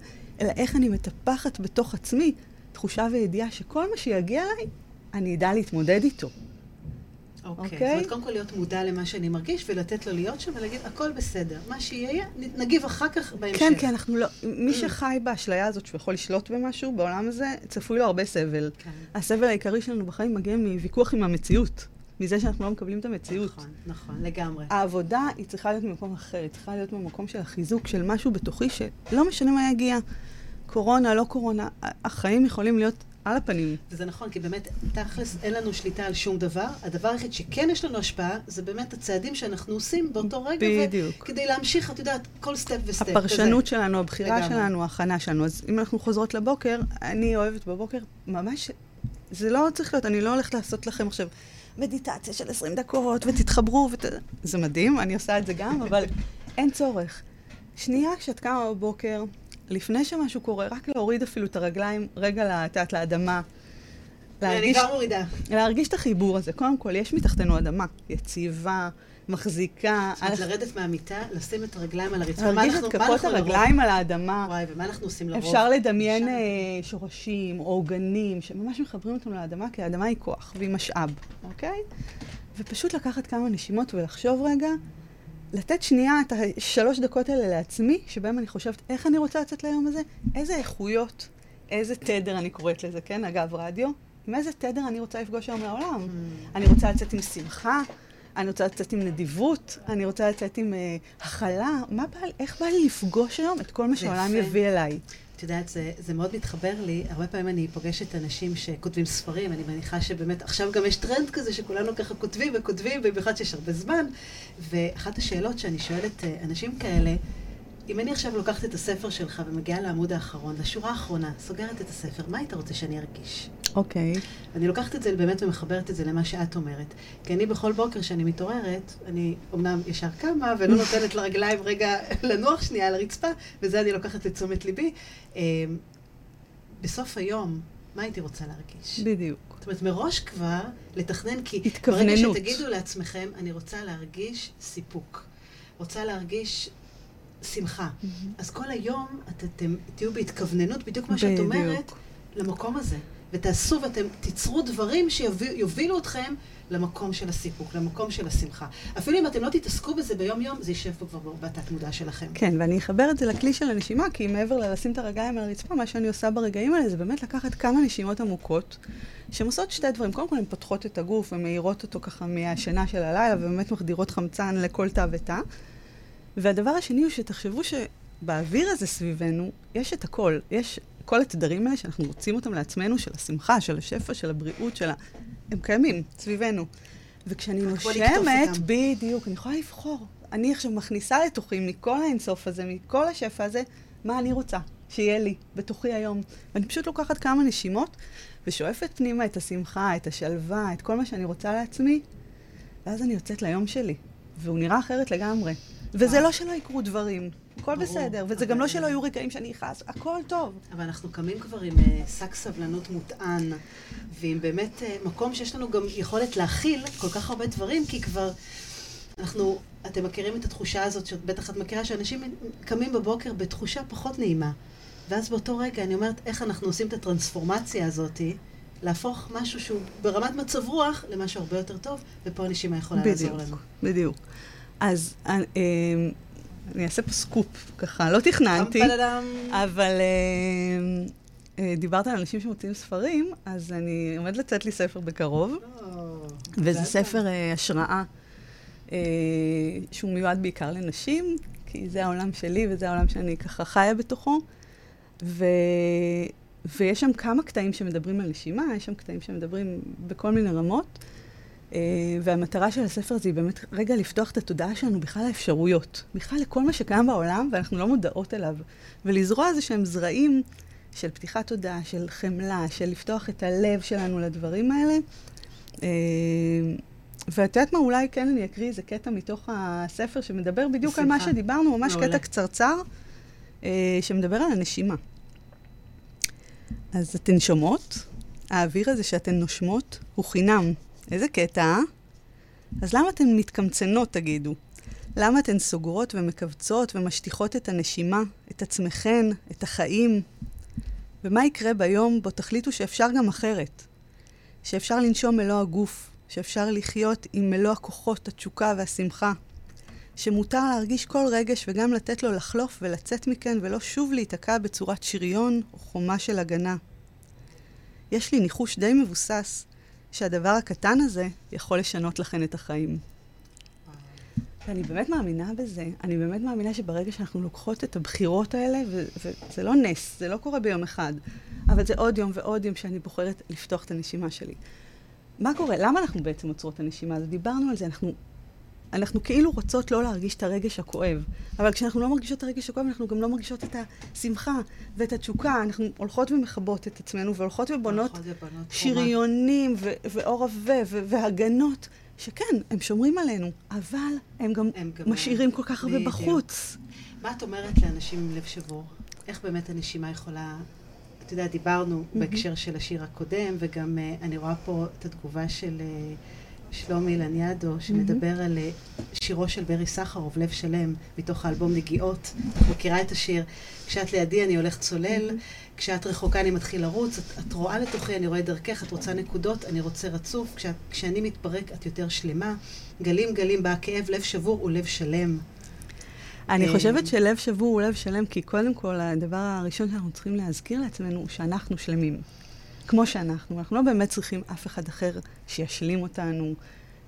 אלא איך אני מטפחת בתוך עצמי תחושה וידיעה שכל מה שיגיע אליי, אני אדע להתמודד איתו. אוקיי. Okay. זאת אומרת, קודם כל להיות מודע למה שאני מרגיש, ולתת לו להיות שם ולהגיד, הכל בסדר. מה שיהיה, נגיב אחר כך בהמשך. כן, כן, אנחנו לא... מי שחי באשליה הזאת שהוא יכול לשלוט במשהו בעולם הזה, צפוי לו הרבה סבל. כן. הסבל העיקרי שלנו בחיים מגיע מוויכוח עם המציאות. מזה שאנחנו לא מקבלים את המציאות. נכון, נכון, לגמרי. העבודה היא צריכה להיות ממקום אחר, היא צריכה להיות ממקום של החיזוק של משהו בתוכי שלא משנה מה יגיע. קורונה, לא קורונה, החיים יכולים להיות על הפנים. וזה נכון, כי באמת, תכלס, אין לנו שליטה על שום דבר. הדבר היחיד שכן יש לנו השפעה, זה באמת הצעדים שאנחנו עושים באותו רגע. בדיוק. כדי להמשיך, את יודעת, כל סטפ וסטפ. הפרשנות כזה. שלנו, הבחירה לגמרי. שלנו, ההכנה שלנו. אז אם אנחנו חוזרות לבוקר, אני אוהבת בבוקר, ממש, זה לא צריך להיות, אני לא הולכת לעשות לכם עכשיו מדיטציה של 20 דקות, ותתחברו, ות... זה מדהים, אני עושה את זה גם, אבל אין צורך. שנייה כשאת קמה בבוקר, לפני שמשהו קורה, רק להוריד אפילו את הרגליים רגע, את לאדמה. להרגיש, אני כבר מורידה. להרגיש את החיבור הזה. קודם כל, יש מתחתנו אדמה יציבה, מחזיקה. זאת אומרת, לרדת מהמיטה, לשים את הרגליים על הרצפה. להרגיש את כפות הרגליים על האדמה. וואי, ומה אנחנו עושים לרוב? אפשר לדמיין אה, שורשים עוגנים שממש מחברים אותנו לאדמה, כי האדמה היא כוח והיא משאב, אוקיי? ופשוט לקחת כמה נשימות ולחשוב רגע לתת שנייה את השלוש דקות האלה לעצמי, שבהם אני חושבת איך אני רוצה לצאת ליום הזה, איזה איכויות, איזה תדר אני קוראת לזה, כן? אגב, רדיו, עם איזה תדר אני רוצה לפגוש היום לעולם. Mm. אני רוצה לצאת עם שמחה, אני רוצה לצאת עם נדיבות, אני רוצה לצאת עם uh, הכלה. מה בא, איך בא לי לפגוש היום את כל מה שהעולם יביא אליי? את יודעת, זה, זה מאוד מתחבר לי. הרבה פעמים אני פוגשת אנשים שכותבים ספרים, אני מניחה שבאמת, עכשיו גם יש טרנד כזה שכולנו ככה כותבים וכותבים, במיוחד שיש הרבה זמן. ואחת השאלות שאני שואלת אה, אנשים כאלה, אם אני עכשיו לוקחת את הספר שלך ומגיעה לעמוד האחרון, לשורה האחרונה, סוגרת את הספר, מה היית רוצה שאני ארגיש? אוקיי. Okay. אני לוקחת את זה באמת ומחברת את זה למה שאת אומרת. כי אני בכל בוקר שאני מתעוררת, אני אומנם ישר קמה ולא [LAUGHS] נותנת לרגליים רגע לנוח שנייה על הרצפה, וזה אני לוקחת לתשומת ליבי. אמ, בסוף היום, מה הייתי רוצה להרגיש? בדיוק. זאת אומרת, מראש כבר לתכנן, כי התכווננות. ברגע שתגידו לעצמכם, אני רוצה להרגיש סיפוק. רוצה להרגיש שמחה. Mm-hmm. אז כל היום את, אתם תהיו בהתכווננות, בדיוק מה שאת אומרת, למקום הזה. ותעשו ואתם תיצרו דברים שיובילו אתכם למקום של הסיפוק, למקום של השמחה. אפילו אם אתם לא תתעסקו בזה ביום-יום, זה יישב פה כבר בתת מודע שלכם. כן, ואני אחבר את זה לכלי של הנשימה, כי מעבר ללשים את הרגליים על הרצפה, מה שאני עושה ברגעים האלה זה באמת לקחת כמה נשימות עמוקות, שהן עושות שתי דברים. קודם כל, הן פותחות את הגוף ומאירות אותו ככה מהשינה של הלילה, ובאמת מחדירות חמצן לכל תא ותא. והדבר השני הוא שתחשבו שבאוויר הזה סביבנו, יש את הכל. יש כל התדרים האלה שאנחנו רוצים אותם לעצמנו, של השמחה, של השפע, של הבריאות, של ה... הם קיימים סביבנו. וכשאני נושמת, בדיוק, אני יכולה לבחור. אני עכשיו מכניסה לתוכי מכל האינסוף הזה, מכל השפע הזה, מה אני רוצה שיהיה לי בתוכי היום. ואני פשוט לוקחת כמה נשימות ושואפת פנימה את השמחה, את השלווה, את כל מה שאני רוצה לעצמי, ואז אני יוצאת ליום שלי, והוא נראה אחרת לגמרי. וזה לא שלא יקרו דברים, הכל בסדר, וזה גם לא שלא יהיו רגעים שאני אכעס, הכל טוב. אבל אנחנו קמים כבר עם uh, שק סבלנות מוטען, ועם באמת uh, מקום שיש לנו גם יכולת להכיל כל כך הרבה דברים, כי כבר אנחנו, אתם מכירים את התחושה הזאת, שבטח את מכירה, שאנשים קמים בבוקר בתחושה פחות נעימה. ואז באותו רגע אני אומרת, איך אנחנו עושים את הטרנספורמציה הזאת, להפוך משהו שהוא ברמת מצב רוח למשהו הרבה יותר טוב, ופה הנשימה יכולה בדיוק, לעזור לנו. בדיוק. אז אה, אני אעשה פה סקופ, ככה, לא תכננתי, אבל אה, אה, דיברת על אנשים שמוציאים ספרים, אז אני עומד לצאת לי ספר בקרוב, וזה ספר השראה. שהוא מיועד בעיקר לנשים, כי זה העולם שלי וזה העולם שאני ככה חיה בתוכו. ו... ויש שם כמה קטעים שמדברים על נשימה, יש שם קטעים שמדברים בכל מיני רמות. Uh, והמטרה של הספר הזה היא באמת רגע לפתוח את התודעה שלנו בכלל לאפשרויות, בכלל לכל מה שקיים בעולם ואנחנו לא מודעות אליו, ולזרוע איזה שהם זרעים של פתיחת תודעה, של חמלה, של לפתוח את הלב שלנו לדברים האלה. Uh, ואת יודעת מה, אולי כן אני אקריא איזה קטע מתוך הספר שמדבר בדיוק בשמחה. על מה שדיברנו, ממש מעולה. קטע קצרצר. אה, שמדבר על הנשימה. אז אתן שומעות? האוויר הזה שאתן נושמות הוא חינם. איזה קטע, אה? אז למה אתן מתקמצנות, תגידו? למה אתן סוגרות ומכווצות ומשטיחות את הנשימה, את עצמכן, את החיים? ומה יקרה ביום בו תחליטו שאפשר גם אחרת? שאפשר לנשום מלוא הגוף, שאפשר לחיות עם מלוא הכוחות, התשוקה והשמחה, שמותר להרגיש כל רגש וגם לתת לו לחלוף ולצאת מכן ולא שוב להיתקע בצורת שריון או חומה של הגנה. יש לי ניחוש די מבוסס שהדבר הקטן הזה יכול לשנות לכן את החיים. ואני באמת מאמינה בזה. אני באמת מאמינה שברגע שאנחנו לוקחות את הבחירות האלה, וזה לא נס, זה לא קורה ביום אחד, אבל זה עוד יום ועוד יום שאני בוחרת לפתוח את הנשימה שלי. מה קורה? למה אנחנו בעצם עוצרות את הנשימה הזאת? דיברנו על זה, אנחנו אנחנו כאילו רוצות לא להרגיש את הרגש הכואב, אבל כשאנחנו לא מרגישות את הרגש הכואב, אנחנו גם לא מרגישות את השמחה ואת התשוקה. אנחנו הולכות ומכבות את עצמנו, והולכות ובונות שריונים ואור עבה והגנות, שכן, הם שומרים עלינו, אבל הם גם, הם גם משאירים כל כך הרבה בחוץ. מה את אומרת לאנשים עם לב שבור? איך באמת הנשימה יכולה... אתה יודע, דיברנו mm-hmm. בהקשר של השיר הקודם, וגם uh, אני רואה פה את התגובה של... Uh, שלומי לניאדו, שמדבר על אה, שירו של ברי סחרוב, לב שלם, מתוך האלבום נגיעות. את מכירה את השיר? כשאת לידי אני הולך צולל, כשאת רחוקה אני מתחיל לרוץ, את, את רואה לתוכי, אני רואה דרכך, את רוצה נקודות, אני רוצה רצוף, כשאת, כשאני מתפרק את יותר שלמה. גלים גלים בה כאב, לב שבור הוא לב שלם. אני אה, חושבת שלב שבור הוא לב שלם, כי קודם כל, הדבר הראשון שאנחנו צריכים להזכיר לעצמנו הוא שאנחנו שלמים. כמו שאנחנו. אנחנו לא באמת צריכים אף אחד אחר שישלים אותנו.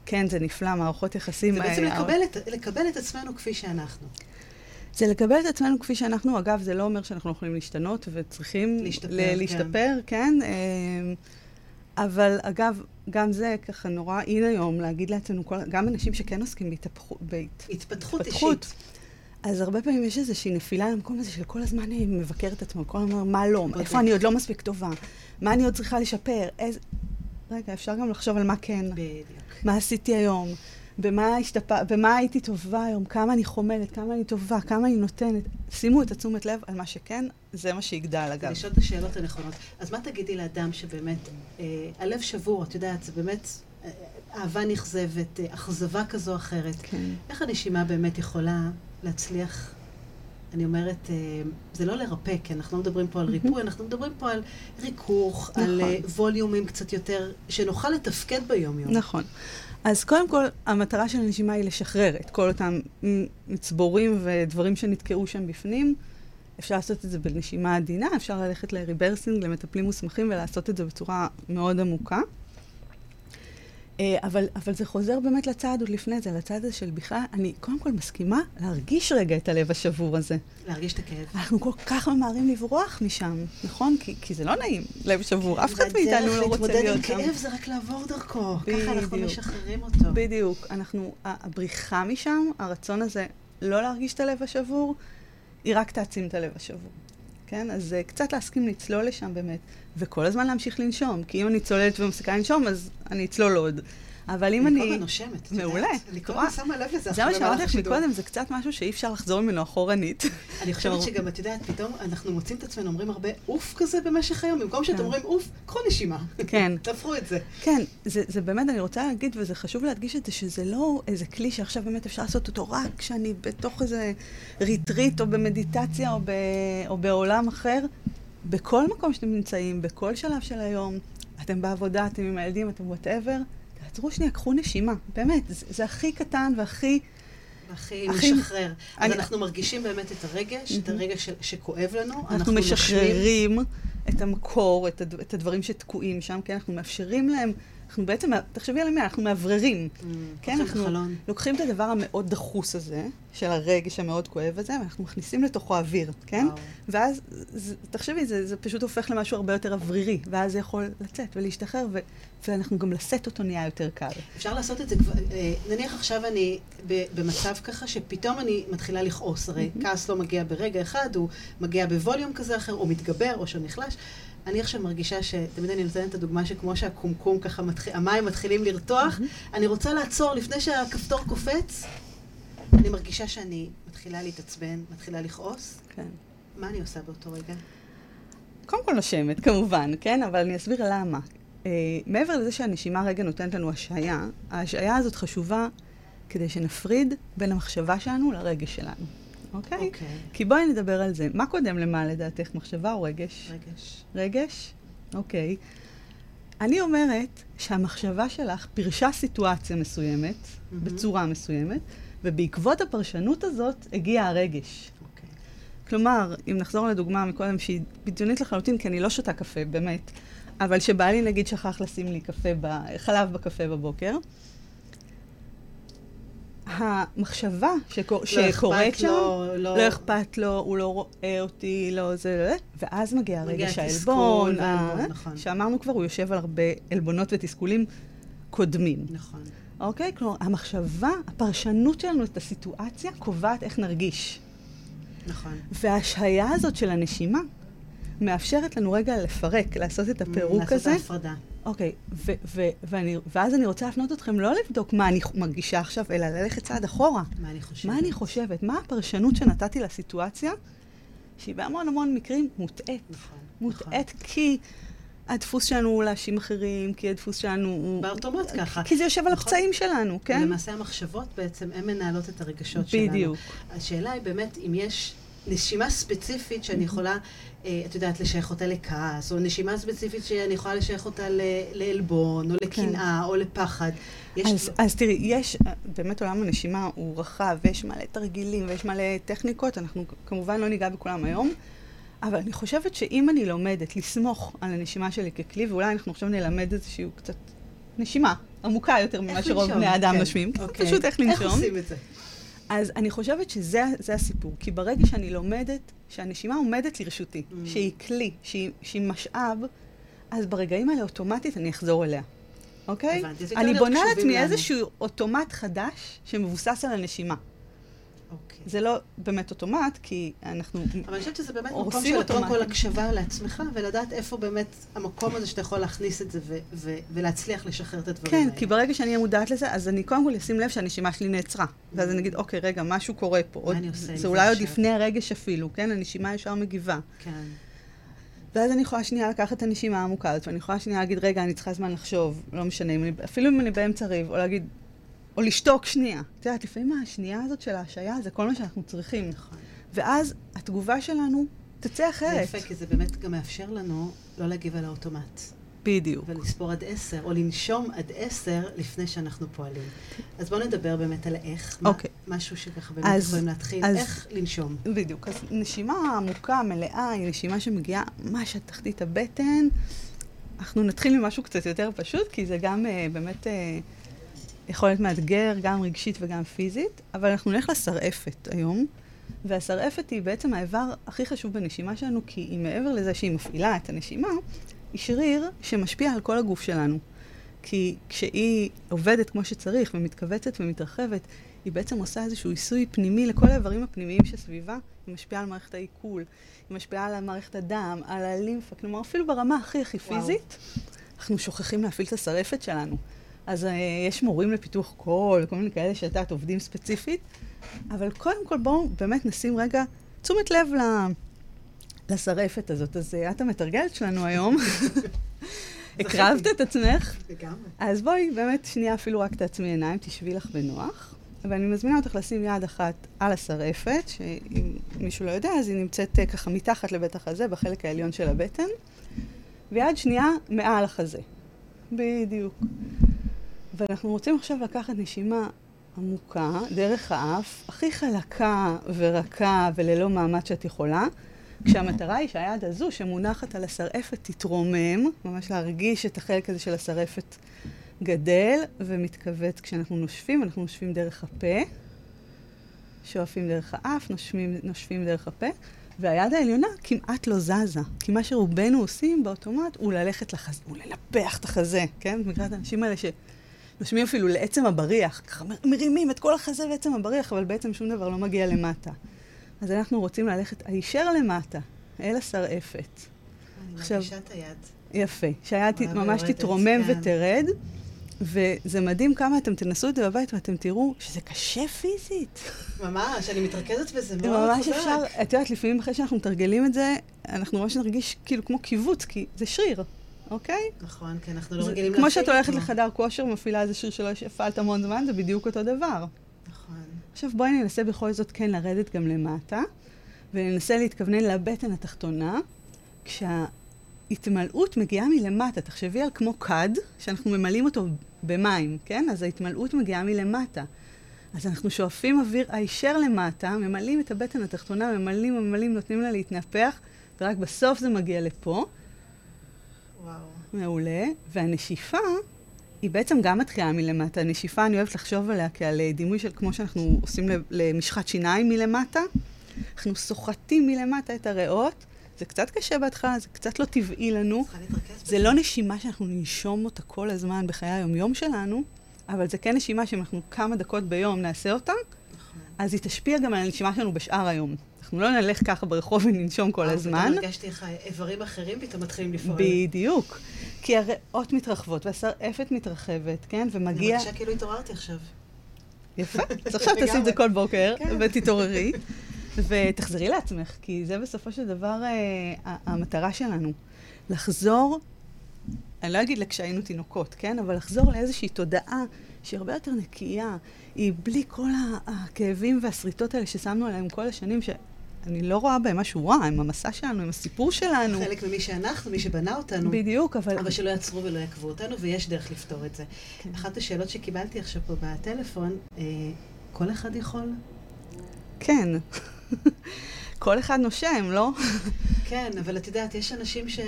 כן, זה נפלא, מערכות יחסים... זה בעצם אה, לקבל את, לקבל את עצמנו כפי שאנחנו. זה לקבל את עצמנו כפי שאנחנו. אגב, זה לא אומר שאנחנו לא יכולים להשתנות וצריכים להשתפר, ל- כן. להשתפר, כן. כן. אבל אגב, גם זה ככה נורא אין היום להגיד לעצמנו, כל, גם אנשים שכן עוסקים בהתפתחות, בהתפתחות אישית. אז הרבה פעמים יש איזושהי נפילה למקום הזה של כל הזמן היא מבקרת את עצמו, כל הזמן מה לא, איפה אני עוד לא מספיק טובה, מה אני עוד צריכה לשפר, איזה... רגע, אפשר גם לחשוב על מה כן. בדיוק. מה עשיתי היום, במה, השתפ... במה הייתי טובה היום, כמה אני חומלת, כמה אני טובה, כמה אני נותנת. שימו את התשומת לב על מה שכן, זה מה שיגדל, אגב. לשאול את השאלות הנכונות. אז מה תגידי לאדם שבאמת, אה, הלב שבור, את יודעת, זה באמת אה, אהבה נכזבת, אה, אכזבה כזו או אחרת. כן. איך הנשימה באמת יכולה להצליח, אני אומרת, אה, זה לא לרפא, כי אנחנו לא מדברים פה על ריפוי, אנחנו מדברים פה על ריכוך, נכון. על אה, ווליומים קצת יותר, שנוכל לתפקד ביום-יום. נכון. אז קודם כל, המטרה של הנשימה היא לשחרר את כל אותם מצבורים ודברים שנתקעו שם בפנים. אפשר לעשות את זה בנשימה עדינה, אפשר ללכת לריברסינג, למטפלים מוסמכים, ולעשות את זה בצורה מאוד עמוקה. אה, אבל, אבל זה חוזר באמת לצעד עוד לפני זה, לצעד הזה של בכלל, אני קודם כל מסכימה להרגיש רגע את הלב השבור הזה. להרגיש את הכאב. אנחנו כל כך ממהרים לברוח משם, נכון? כי, כי זה לא נעים, לב שבור, אף אחד מאיתנו לא רוצה להיות שם. להתמודד עם כאב זה רק לעבור דרכו, בדיוק. ככה אנחנו משחררים אותו. בדיוק. אנחנו, הבריחה משם, הרצון הזה לא להרגיש את הלב השבור, היא רק תעצים את הלב השבור. כן? אז uh, קצת להסכים לצלול לשם באמת, וכל הזמן להמשיך לנשום, כי אם אני צוללת ומפסיקה לנשום, אז אני אצלול עוד. אבל אם אני... אני כל הזמן נושמת, מעולה. אני כל הזמן שמה לב לזה. זה מה שאמרתי לך מקודם, זה קצת משהו שאי אפשר לחזור ממנו אחורנית. אני [LAUGHS] חושבת שגם, את יודעת, פתאום אנחנו מוצאים את עצמנו אומרים הרבה אוף כזה במשך היום, במקום שאתם כן. אומרים אוף, קחו נשימה. כן. [LAUGHS] תהפכו את זה. כן, זה באמת, אני רוצה להגיד, וזה חשוב להדגיש את זה, שזה לא איזה כלי שעכשיו באמת אפשר לעשות אותו רק כשאני בתוך איזה retreat, או במדיטציה, או בעולם אחר. בכל מקום שאתם נמצאים, בכל שלב של היום, אתם בעבודה, אתם עם הילדים, אתם whatever, תעצרו שנייה, קחו נשימה. באמת, זה, זה הכי קטן והכי... הכי משחרר. אני... אז אנחנו מרגישים באמת את הרגש, mm-hmm. את הרגש שכואב לנו. אנחנו, אנחנו משחררים. את המקור, את, הד... את הדברים שתקועים שם, כי אנחנו מאפשרים להם אנחנו בעצם, תחשבי על המאה, אנחנו מאווררים. Mm, כן, אנחנו חלון. לוקחים את הדבר המאוד דחוס הזה, של הרגש המאוד כואב הזה, ואנחנו מכניסים לתוכו אוויר, כן? וואו. ואז, זה, תחשבי, זה, זה פשוט הופך למשהו הרבה יותר אוורירי, ואז זה יכול לצאת ולהשתחרר, ו, ואנחנו גם לשאת אותו נהיה יותר קל. אפשר לעשות את זה, אה, נניח עכשיו אני במצב ככה, שפתאום אני מתחילה לכעוס, הרי mm-hmm. כעס לא מגיע ברגע אחד, הוא מגיע בווליום כזה אחר, או מתגבר, או שהוא נחלש. אני עכשיו מרגישה שתמיד אני נותנת את הדוגמה שכמו שהקומקום ככה, מתחיל, המים מתחילים לרתוח. אני רוצה לעצור לפני שהכפתור קופץ. אני מרגישה שאני מתחילה להתעצבן, מתחילה לכעוס. כן. מה אני עושה באותו רגע? קודם כל נושמת, כמובן, כן? אבל אני אסביר למה. Uh, מעבר לזה שהנשימה רגע נותנת לנו השעיה, ההשעיה הזאת חשובה כדי שנפריד בין המחשבה שלנו לרגש שלנו. אוקיי? אוקיי. כי בואי נדבר על זה. מה קודם למה לדעתך, מחשבה או רגש? רגש. רגש? אוקיי. אני אומרת שהמחשבה שלך פירשה סיטואציה מסוימת, mm-hmm. בצורה מסוימת, ובעקבות הפרשנות הזאת הגיע הרגש. אוקיי. כלומר, אם נחזור לדוגמה מקודם שהיא בדיונית לחלוטין, כי אני לא שותה קפה, באמת, אבל שבעלי נגיד שכח לשים לי קפה, ב... חלב בקפה בבוקר, המחשבה שקור... לא שקורית שם, לו, לא... לא אכפת לו, הוא לא רואה אותי, לא זה, לא, ואז מגיע רגש העלבון, ה... נכון. שאמרנו כבר, הוא יושב על הרבה עלבונות ותסכולים קודמים. נכון. אוקיי? כלומר, המחשבה, הפרשנות שלנו את הסיטואציה קובעת איך נרגיש. נכון. וההשהיה הזאת של הנשימה מאפשרת לנו רגע לפרק, לעשות את הפירוק הזה. לעשות את ההפרדה. אוקיי, ו- ו- ואני, ואז אני רוצה להפנות אתכם לא לבדוק מה אני מרגישה עכשיו, אלא ללכת צעד אחורה. מה אני חושבת? מה אני חושבת? מה הפרשנות שנתתי לסיטואציה, שהיא בהמון המון מקרים מוטעית. נכון. מוטעית נכון. כי... הדפוס שלנו הוא להאשים אחרים, כי הדפוס שלנו הוא... באוטומט ככה. כי זה יושב נכון. על הפצעים שלנו, כן? למעשה המחשבות בעצם, הן מנהלות את הרגשות בדיוק. שלנו. בדיוק. השאלה היא באמת אם יש נשימה ספציפית שאני יכולה, אה, את יודעת, לשייך אותה לכעס, או נשימה ספציפית שאני יכולה לשייך אותה לעלבון, או לקנאה, כן. או לפחד. אז, אז תראי, יש, באמת עולם הנשימה הוא רחב, ויש מלא תרגילים, ויש מלא טכניקות, אנחנו כמובן לא ניגע בכולם היום, אבל אני חושבת שאם אני לומדת לסמוך על הנשימה שלי ככלי, ואולי אנחנו עכשיו נלמד איזושהי קצת נשימה עמוקה יותר ממה שרוב בני האדם כן. נושמים, אוקיי. פשוט איך לנשום. איך עושים את זה? אז אני חושבת שזה הסיפור. כי ברגע שאני לומדת שהנשימה עומדת לרשותי, mm. שהיא כלי, שהיא, שהיא משאב, אז ברגעים האלה אוטומטית אני אחזור אליה. אוקיי? הבנתי. אני בונה לעצמי איזשהו אוטומט חדש שמבוסס על הנשימה. אוקיי. זה לא באמת אוטומט, כי אנחנו אבל אני חושבת שזה באמת מקום של קודם כל הקשבה לעצמך, ולדעת איפה באמת המקום הזה שאתה יכול להכניס את זה ו- ו- ולהצליח לשחרר את הדברים כן, האלה. כן, כי ברגע שאני אהיה מודעת לזה, אז אני קודם כל אשים לב שהנשימה שלי נעצרה. ואז אני אגיד, אוקיי, רגע, משהו קורה פה. מה עוד, אני עושה זה אולי עוד לפני הרגש אפילו, כן? הנשימה ישר מגיבה. כן. ואז אני יכולה שנייה לקחת את הנשימה העמוקה הזאת, ואני יכולה שנייה להגיד, רגע, אני צריכה זמן לחשוב, לא משנה, אם אני, אפילו אם אני באמצע ריב, או להגיד, או לשתוק שנייה. את יודעת, לפעמים השנייה הזאת של ההשעיה זה כל מה שאנחנו צריכים. נכון. ואז התגובה שלנו תצא אחרת. יפה, כי זה באמת גם מאפשר לנו לא להגיב על האוטומט. בדיוק. ולספור עד עשר, או לנשום עד עשר לפני שאנחנו פועלים. אז בואו נדבר באמת על איך. אוקיי. מה, משהו שככה באמת אז, יכולים להתחיל. אז, איך לנשום. בדיוק. אז נשימה עמוקה, מלאה, היא נשימה שמגיעה ממש עד תחתית הבטן. אנחנו נתחיל ממשהו קצת יותר פשוט, כי זה גם uh, באמת uh, יכול להיות מאתגר, גם רגשית וגם פיזית, אבל אנחנו נלך לשרעפת היום, והשרעפת היא בעצם האיבר הכי חשוב בנשימה שלנו, כי היא מעבר לזה שהיא מפעילה את הנשימה, היא שריר שמשפיע על כל הגוף שלנו. כי כשהיא עובדת כמו שצריך ומתכווצת ומתרחבת, היא בעצם עושה איזשהו עיסוי פנימי לכל האיברים הפנימיים שסביבה. היא משפיעה על מערכת העיכול, היא משפיעה על מערכת הדם, על הלימפה, כלומר אפילו ברמה הכי הכי פיזית, אנחנו שוכחים להפעיל את השרפת שלנו. אז uh, יש מורים לפיתוח קול, כל מיני כאלה שאת יודעת, עובדים ספציפית, אבל קודם כל בואו באמת נשים רגע תשומת לב ל... לשרפת הזאת. אז uh, את המתרגלת שלנו היום. [LAUGHS] הקרבת את עצמך? לגמרי. אז בואי באמת שנייה אפילו רק תעצמי עיניים, תשבי לך בנוח. ואני מזמינה אותך לשים יד אחת על השרעפת, שאם מישהו לא יודע, אז היא נמצאת אה, ככה מתחת לבית החזה, בחלק העליון של הבטן, ויד שנייה מעל החזה. בדיוק. ואנחנו רוצים עכשיו לקחת נשימה עמוקה, דרך האף, הכי חלקה ורכה וללא מאמץ שאת יכולה, כשהמטרה היא שהיד הזו שמונחת על השרעפת תתרומם, ממש להרגיש את החלק הזה של השרעפת גדל ומתכווץ כשאנחנו נושפים, אנחנו נושפים דרך הפה, שואפים דרך האף, נושפים, נושפים דרך הפה, והיד העליונה כמעט לא זזה, כי מה שרובנו עושים באוטומט הוא ללכת לחזה, הוא לנפח את החזה, כן? במקרה את האנשים האלה שנושמים אפילו לעצם הבריח, ככה מרימים את כל החזה בעצם הבריח, אבל בעצם שום דבר לא מגיע למטה. אז אנחנו רוצים ללכת הישר למטה, אל השרעפת. אני מרגישה את היד. יפה, שהיד ממש תתרומם כן. ותרד. וזה מדהים כמה אתם תנסו את זה בבית ואתם תראו שזה קשה פיזית. ממש, אני מתרכזת בזה מאוד ממש חזק. אפשר, את יודעת, לפעמים אחרי שאנחנו מתרגלים את זה, אנחנו ממש נרגיש כאילו כמו קיבוץ, כי זה שריר, אוקיי? נכון, כי אנחנו לא רגילים להפעיל כמו שאת הולכת לחדר כושר, מפעילה איזה שיר שלא הפעלת המון זמן, זה בדיוק אותו דבר. נכון. עכשיו בואי ננסה בכל זאת כן לרדת גם למטה, וננסה להתכוונן לבטן התחתונה, כשה... התמלאות מגיעה מלמטה. תחשבי על כמו כד, שאנחנו ממלאים אותו במים, כן? אז ההתמלאות מגיעה מלמטה. אז אנחנו שואפים אוויר הישר למטה, ממלאים את הבטן התחתונה, ממלאים, ממלאים, נותנים לה להתנפח, ורק בסוף זה מגיע לפה. מעולה. והנשיפה היא בעצם גם מתחילה מלמטה. הנשיפה, אני אוהבת לחשוב עליה כעל דימוי של כמו שאנחנו עושים למשחת שיניים מלמטה. אנחנו סוחטים מלמטה את הריאות, זה קצת קשה בהתחלה, זה קצת לא טבעי לנו. זה לא נשימה שאנחנו ננשום אותה כל הזמן בחיי היומיום שלנו, אבל זה כן נשימה שאם אנחנו כמה דקות ביום נעשה אותה, נכון. אז היא תשפיע גם על הנשימה שלנו בשאר היום. אנחנו לא נלך ככה ברחוב וננשום כל הזמן. פתאום הרגשתי איך איברים אחרים פתאום מתחילים לפעול. בדיוק. כי הריאות מתרחבות והשרעפת מתרחבת, כן? ומגיע... אני מרגישה כאילו התעוררתי עכשיו. יפה. [LAUGHS] אז עכשיו תעשי את זה כל בוקר כן. ותתעוררי. ותחזרי לעצמך, כי זה בסופו של דבר אה, המטרה שלנו. לחזור, אני לא אגיד כשהיינו תינוקות, כן? אבל לחזור לאיזושהי תודעה שהיא הרבה יותר נקייה, היא בלי כל הכאבים והשריטות האלה ששמנו עליהם כל השנים, שאני לא רואה בהם משהו רע, הם המסע שלנו, הם הסיפור שלנו. חלק ממי שאנחנו, מי שבנה אותנו. בדיוק, אבל... אבל שלא יעצרו ולא יעקבו אותנו, ויש דרך לפתור את זה. כן. אחת השאלות שקיבלתי עכשיו פה בטלפון, אה, כל אחד יכול? כן. [LAUGHS] כל אחד נושם, לא? כן, אבל את יודעת, יש אנשים ש...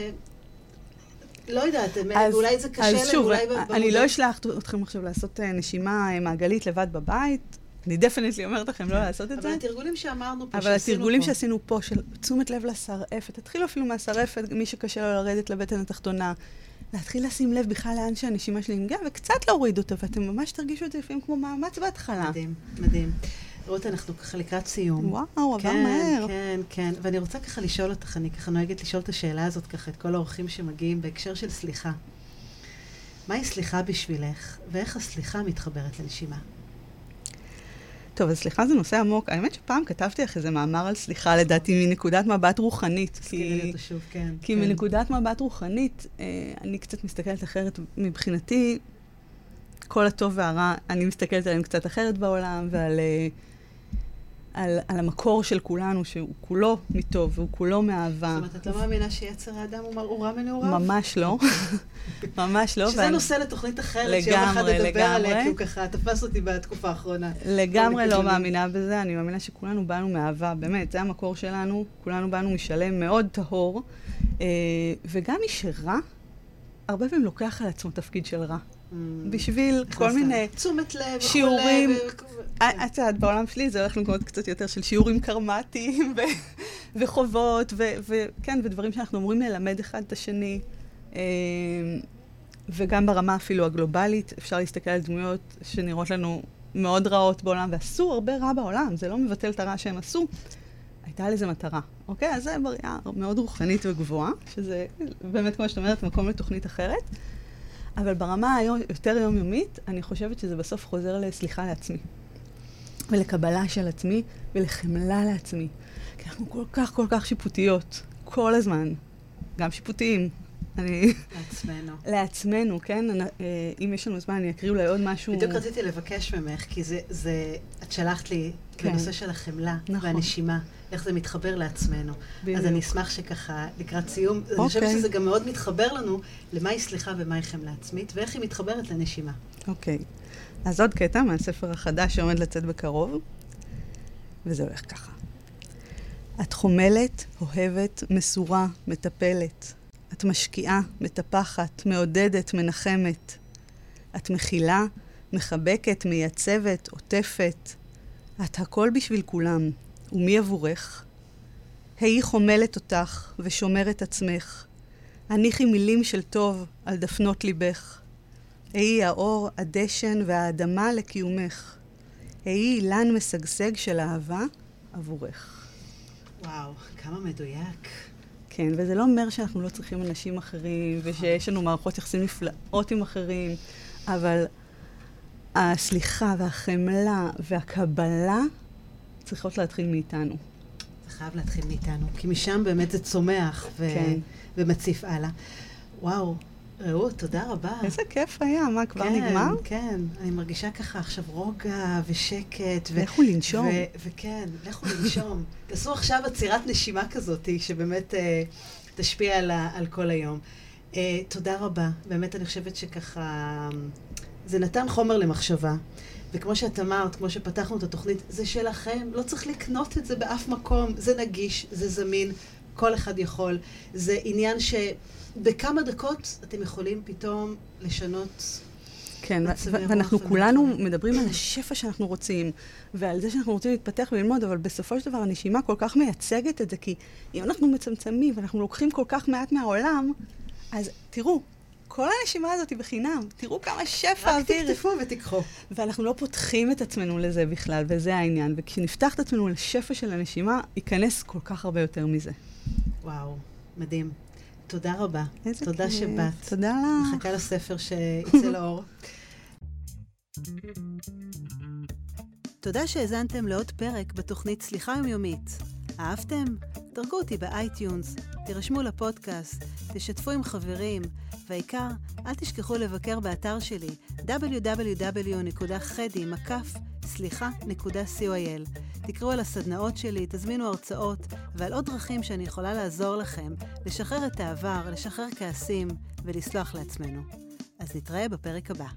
לא יודעת, אז, אולי זה קשה להם, אולי במודע... אני לא אשלח אתכם עכשיו לעשות אה, נשימה אה, מעגלית לבד בבית. אני דפנטלי אומרת לכם לא כן. לעשות את זה. אבל התרגולים שאמרנו פה, שעשינו פה. אבל התרגולים שעשינו פה, של תשומת לב לשרעפת, תתחילו אפילו מהשרעפת, מי שקשה לו לרדת לבטן התחתונה. להתחיל לשים לב בכלל לאן שהנשימה שלי מגיעה, וקצת להוריד אותה, ואתם ממש תרגישו את זה לפעמים כמו מאמץ בהתחלה. מדהים, מדהים. רות, אנחנו ככה לקראת סיום. וואו, עבר כן, מהר. כן, כן, ואני רוצה ככה לשאול אותך, אני ככה נוהגת לשאול את השאלה הזאת ככה, את כל האורחים שמגיעים בהקשר של סליחה. מהי סליחה בשבילך, ואיך הסליחה מתחברת לנשימה? טוב, אז סליחה זה נושא עמוק. האמת שפעם כתבתי לך איזה מאמר על סליחה, לדעתי, מנקודת מבט רוחנית. כי, לי אותו שוב, כן. כי כן. מנקודת מבט רוחנית, אה, אני קצת מסתכלת אחרת מבחינתי. כל הטוב והרע, אני מסתכלת עליהם קצת אחרת בעולם, ועל... אה, על, על המקור של כולנו, שהוא כולו מטוב והוא כולו מאהבה. זאת אומרת, את לא מאמינה שיצר האדם הוא רע מנעוריו? ממש לא. [LAUGHS] ממש לא. שזה ואני... נושא לתוכנית אחרת, לגמרי, שיום אחד לגמרי. עליה, כי הוא ככה תפס אותי בתקופה האחרונה. לגמרי לא מאמינה בזה, אני מאמינה שכולנו באנו מאהבה, באמת, זה המקור שלנו, כולנו באנו משלם מאוד טהור, אה, וגם מי שרע, הרבה פעמים לוקח על עצמו תפקיד של רע. Mm. בשביל כל מיני תשומת לב שיעורים. את יודעת, בעולם שלי זה הולך למקומות קצת יותר של שיעורים קרמטיים [LAUGHS] וחובות, וכן, ודברים שאנחנו אמורים ללמד אחד את השני. אה, וגם ברמה אפילו הגלובלית, אפשר להסתכל על דמויות שנראות לנו מאוד רעות בעולם, ועשו הרבה רע בעולם, זה לא מבטל את הרע שהם עשו. הייתה לזה מטרה, אוקיי? אז זה בריאה מאוד רוחנית וגבוהה, שזה באמת, כמו שאת אומרת, מקום לתוכנית אחרת. אבל ברמה היום, יותר יומיומית, אני חושבת שזה בסוף חוזר לסליחה לעצמי. ולקבלה של עצמי, ולחמלה לעצמי. כי אנחנו כל כך כל כך שיפוטיות, כל הזמן. גם שיפוטיים, אני... לעצמנו. לעצמנו, כן? אני, אה, אם יש לנו זמן, אני אקריא אולי עוד משהו. בדיוק רציתי לבקש ממך, כי זה, זה את שלחת לי כן. בנושא של החמלה נכון. והנשימה, איך זה מתחבר לעצמנו. בדיוק. אז אני אשמח שככה, לקראת סיום, אוקיי. אני חושבת שזה גם מאוד מתחבר לנו למהי סליחה ומהי חמלה עצמית, ואיך היא מתחברת לנשימה. אוקיי. אז עוד קטע מהספר החדש שעומד לצאת בקרוב, וזה הולך ככה. את חומלת, אוהבת, מסורה, מטפלת. את משקיעה, מטפחת, מעודדת, מנחמת. את מכילה, מחבקת, מייצבת, עוטפת. את הכל בשביל כולם, ומי עבורך? היי חומלת אותך ושומרת עצמך. הניחי מילים של טוב על דפנות ליבך. היי האור, הדשן והאדמה לקיומך. היי אילן משגשג של אהבה עבורך. וואו, כמה מדויק. כן, וזה לא אומר שאנחנו לא צריכים אנשים אחרים, ושיש לנו מערכות יחסים נפלאות עם אחרים, אבל הסליחה והחמלה והקבלה צריכות להתחיל מאיתנו. זה חייב להתחיל מאיתנו, כי משם באמת זה צומח ו- כן. ומציף הלאה. וואו, רעות, תודה רבה. איזה כיף היה, מה, כבר כן, נגמר? כן, אני מרגישה ככה עכשיו רוגע ושקט. ו- לכו לנשום. ו- וכן, לכו לנשום. [LAUGHS] תעשו עכשיו עצירת נשימה כזאת, שבאמת uh, תשפיע על, ה- על כל היום. Uh, תודה רבה. באמת, אני חושבת שככה... זה נתן חומר למחשבה. וכמו שאת אמרת, כמו שפתחנו את התוכנית, זה שלכם, לא צריך לקנות את זה באף מקום. זה נגיש, זה זמין, כל אחד יכול. זה עניין ש... בכמה דקות אתם יכולים פתאום לשנות כן, ואנחנו כולנו מדברים על השפע שאנחנו רוצים, ועל זה שאנחנו רוצים להתפתח וללמוד, אבל בסופו של דבר הנשימה כל כך מייצגת את זה, כי אם אנחנו מצמצמים ואנחנו לוקחים כל כך מעט מהעולם, אז תראו, כל הנשימה הזאת היא בחינם. תראו כמה שפע אוויר. רק תקטפו ותיקחו. ואנחנו לא פותחים את עצמנו לזה בכלל, וזה העניין. וכשנפתח את עצמנו לשפע של הנשימה, ייכנס כל כך הרבה יותר מזה. וואו, מדהים. תודה רבה. איזה תודה כיף. שבאת. תודה לך. מחכה לספר [LAUGHS] שיצא לאור. תודה שהאזנתם לעוד פרק בתוכנית סליחה יומיומית. אהבתם? דרגו אותי ב iTunes, תירשמו לפודקאסט, תשתפו עם חברים, והעיקר, אל תשכחו לבקר באתר שלי www.חדי.סליחה. co.il. תקראו על הסדנאות שלי, תזמינו הרצאות ועל עוד דרכים שאני יכולה לעזור לכם לשחרר את העבר, לשחרר כעסים ולסלוח לעצמנו. אז נתראה בפרק הבא.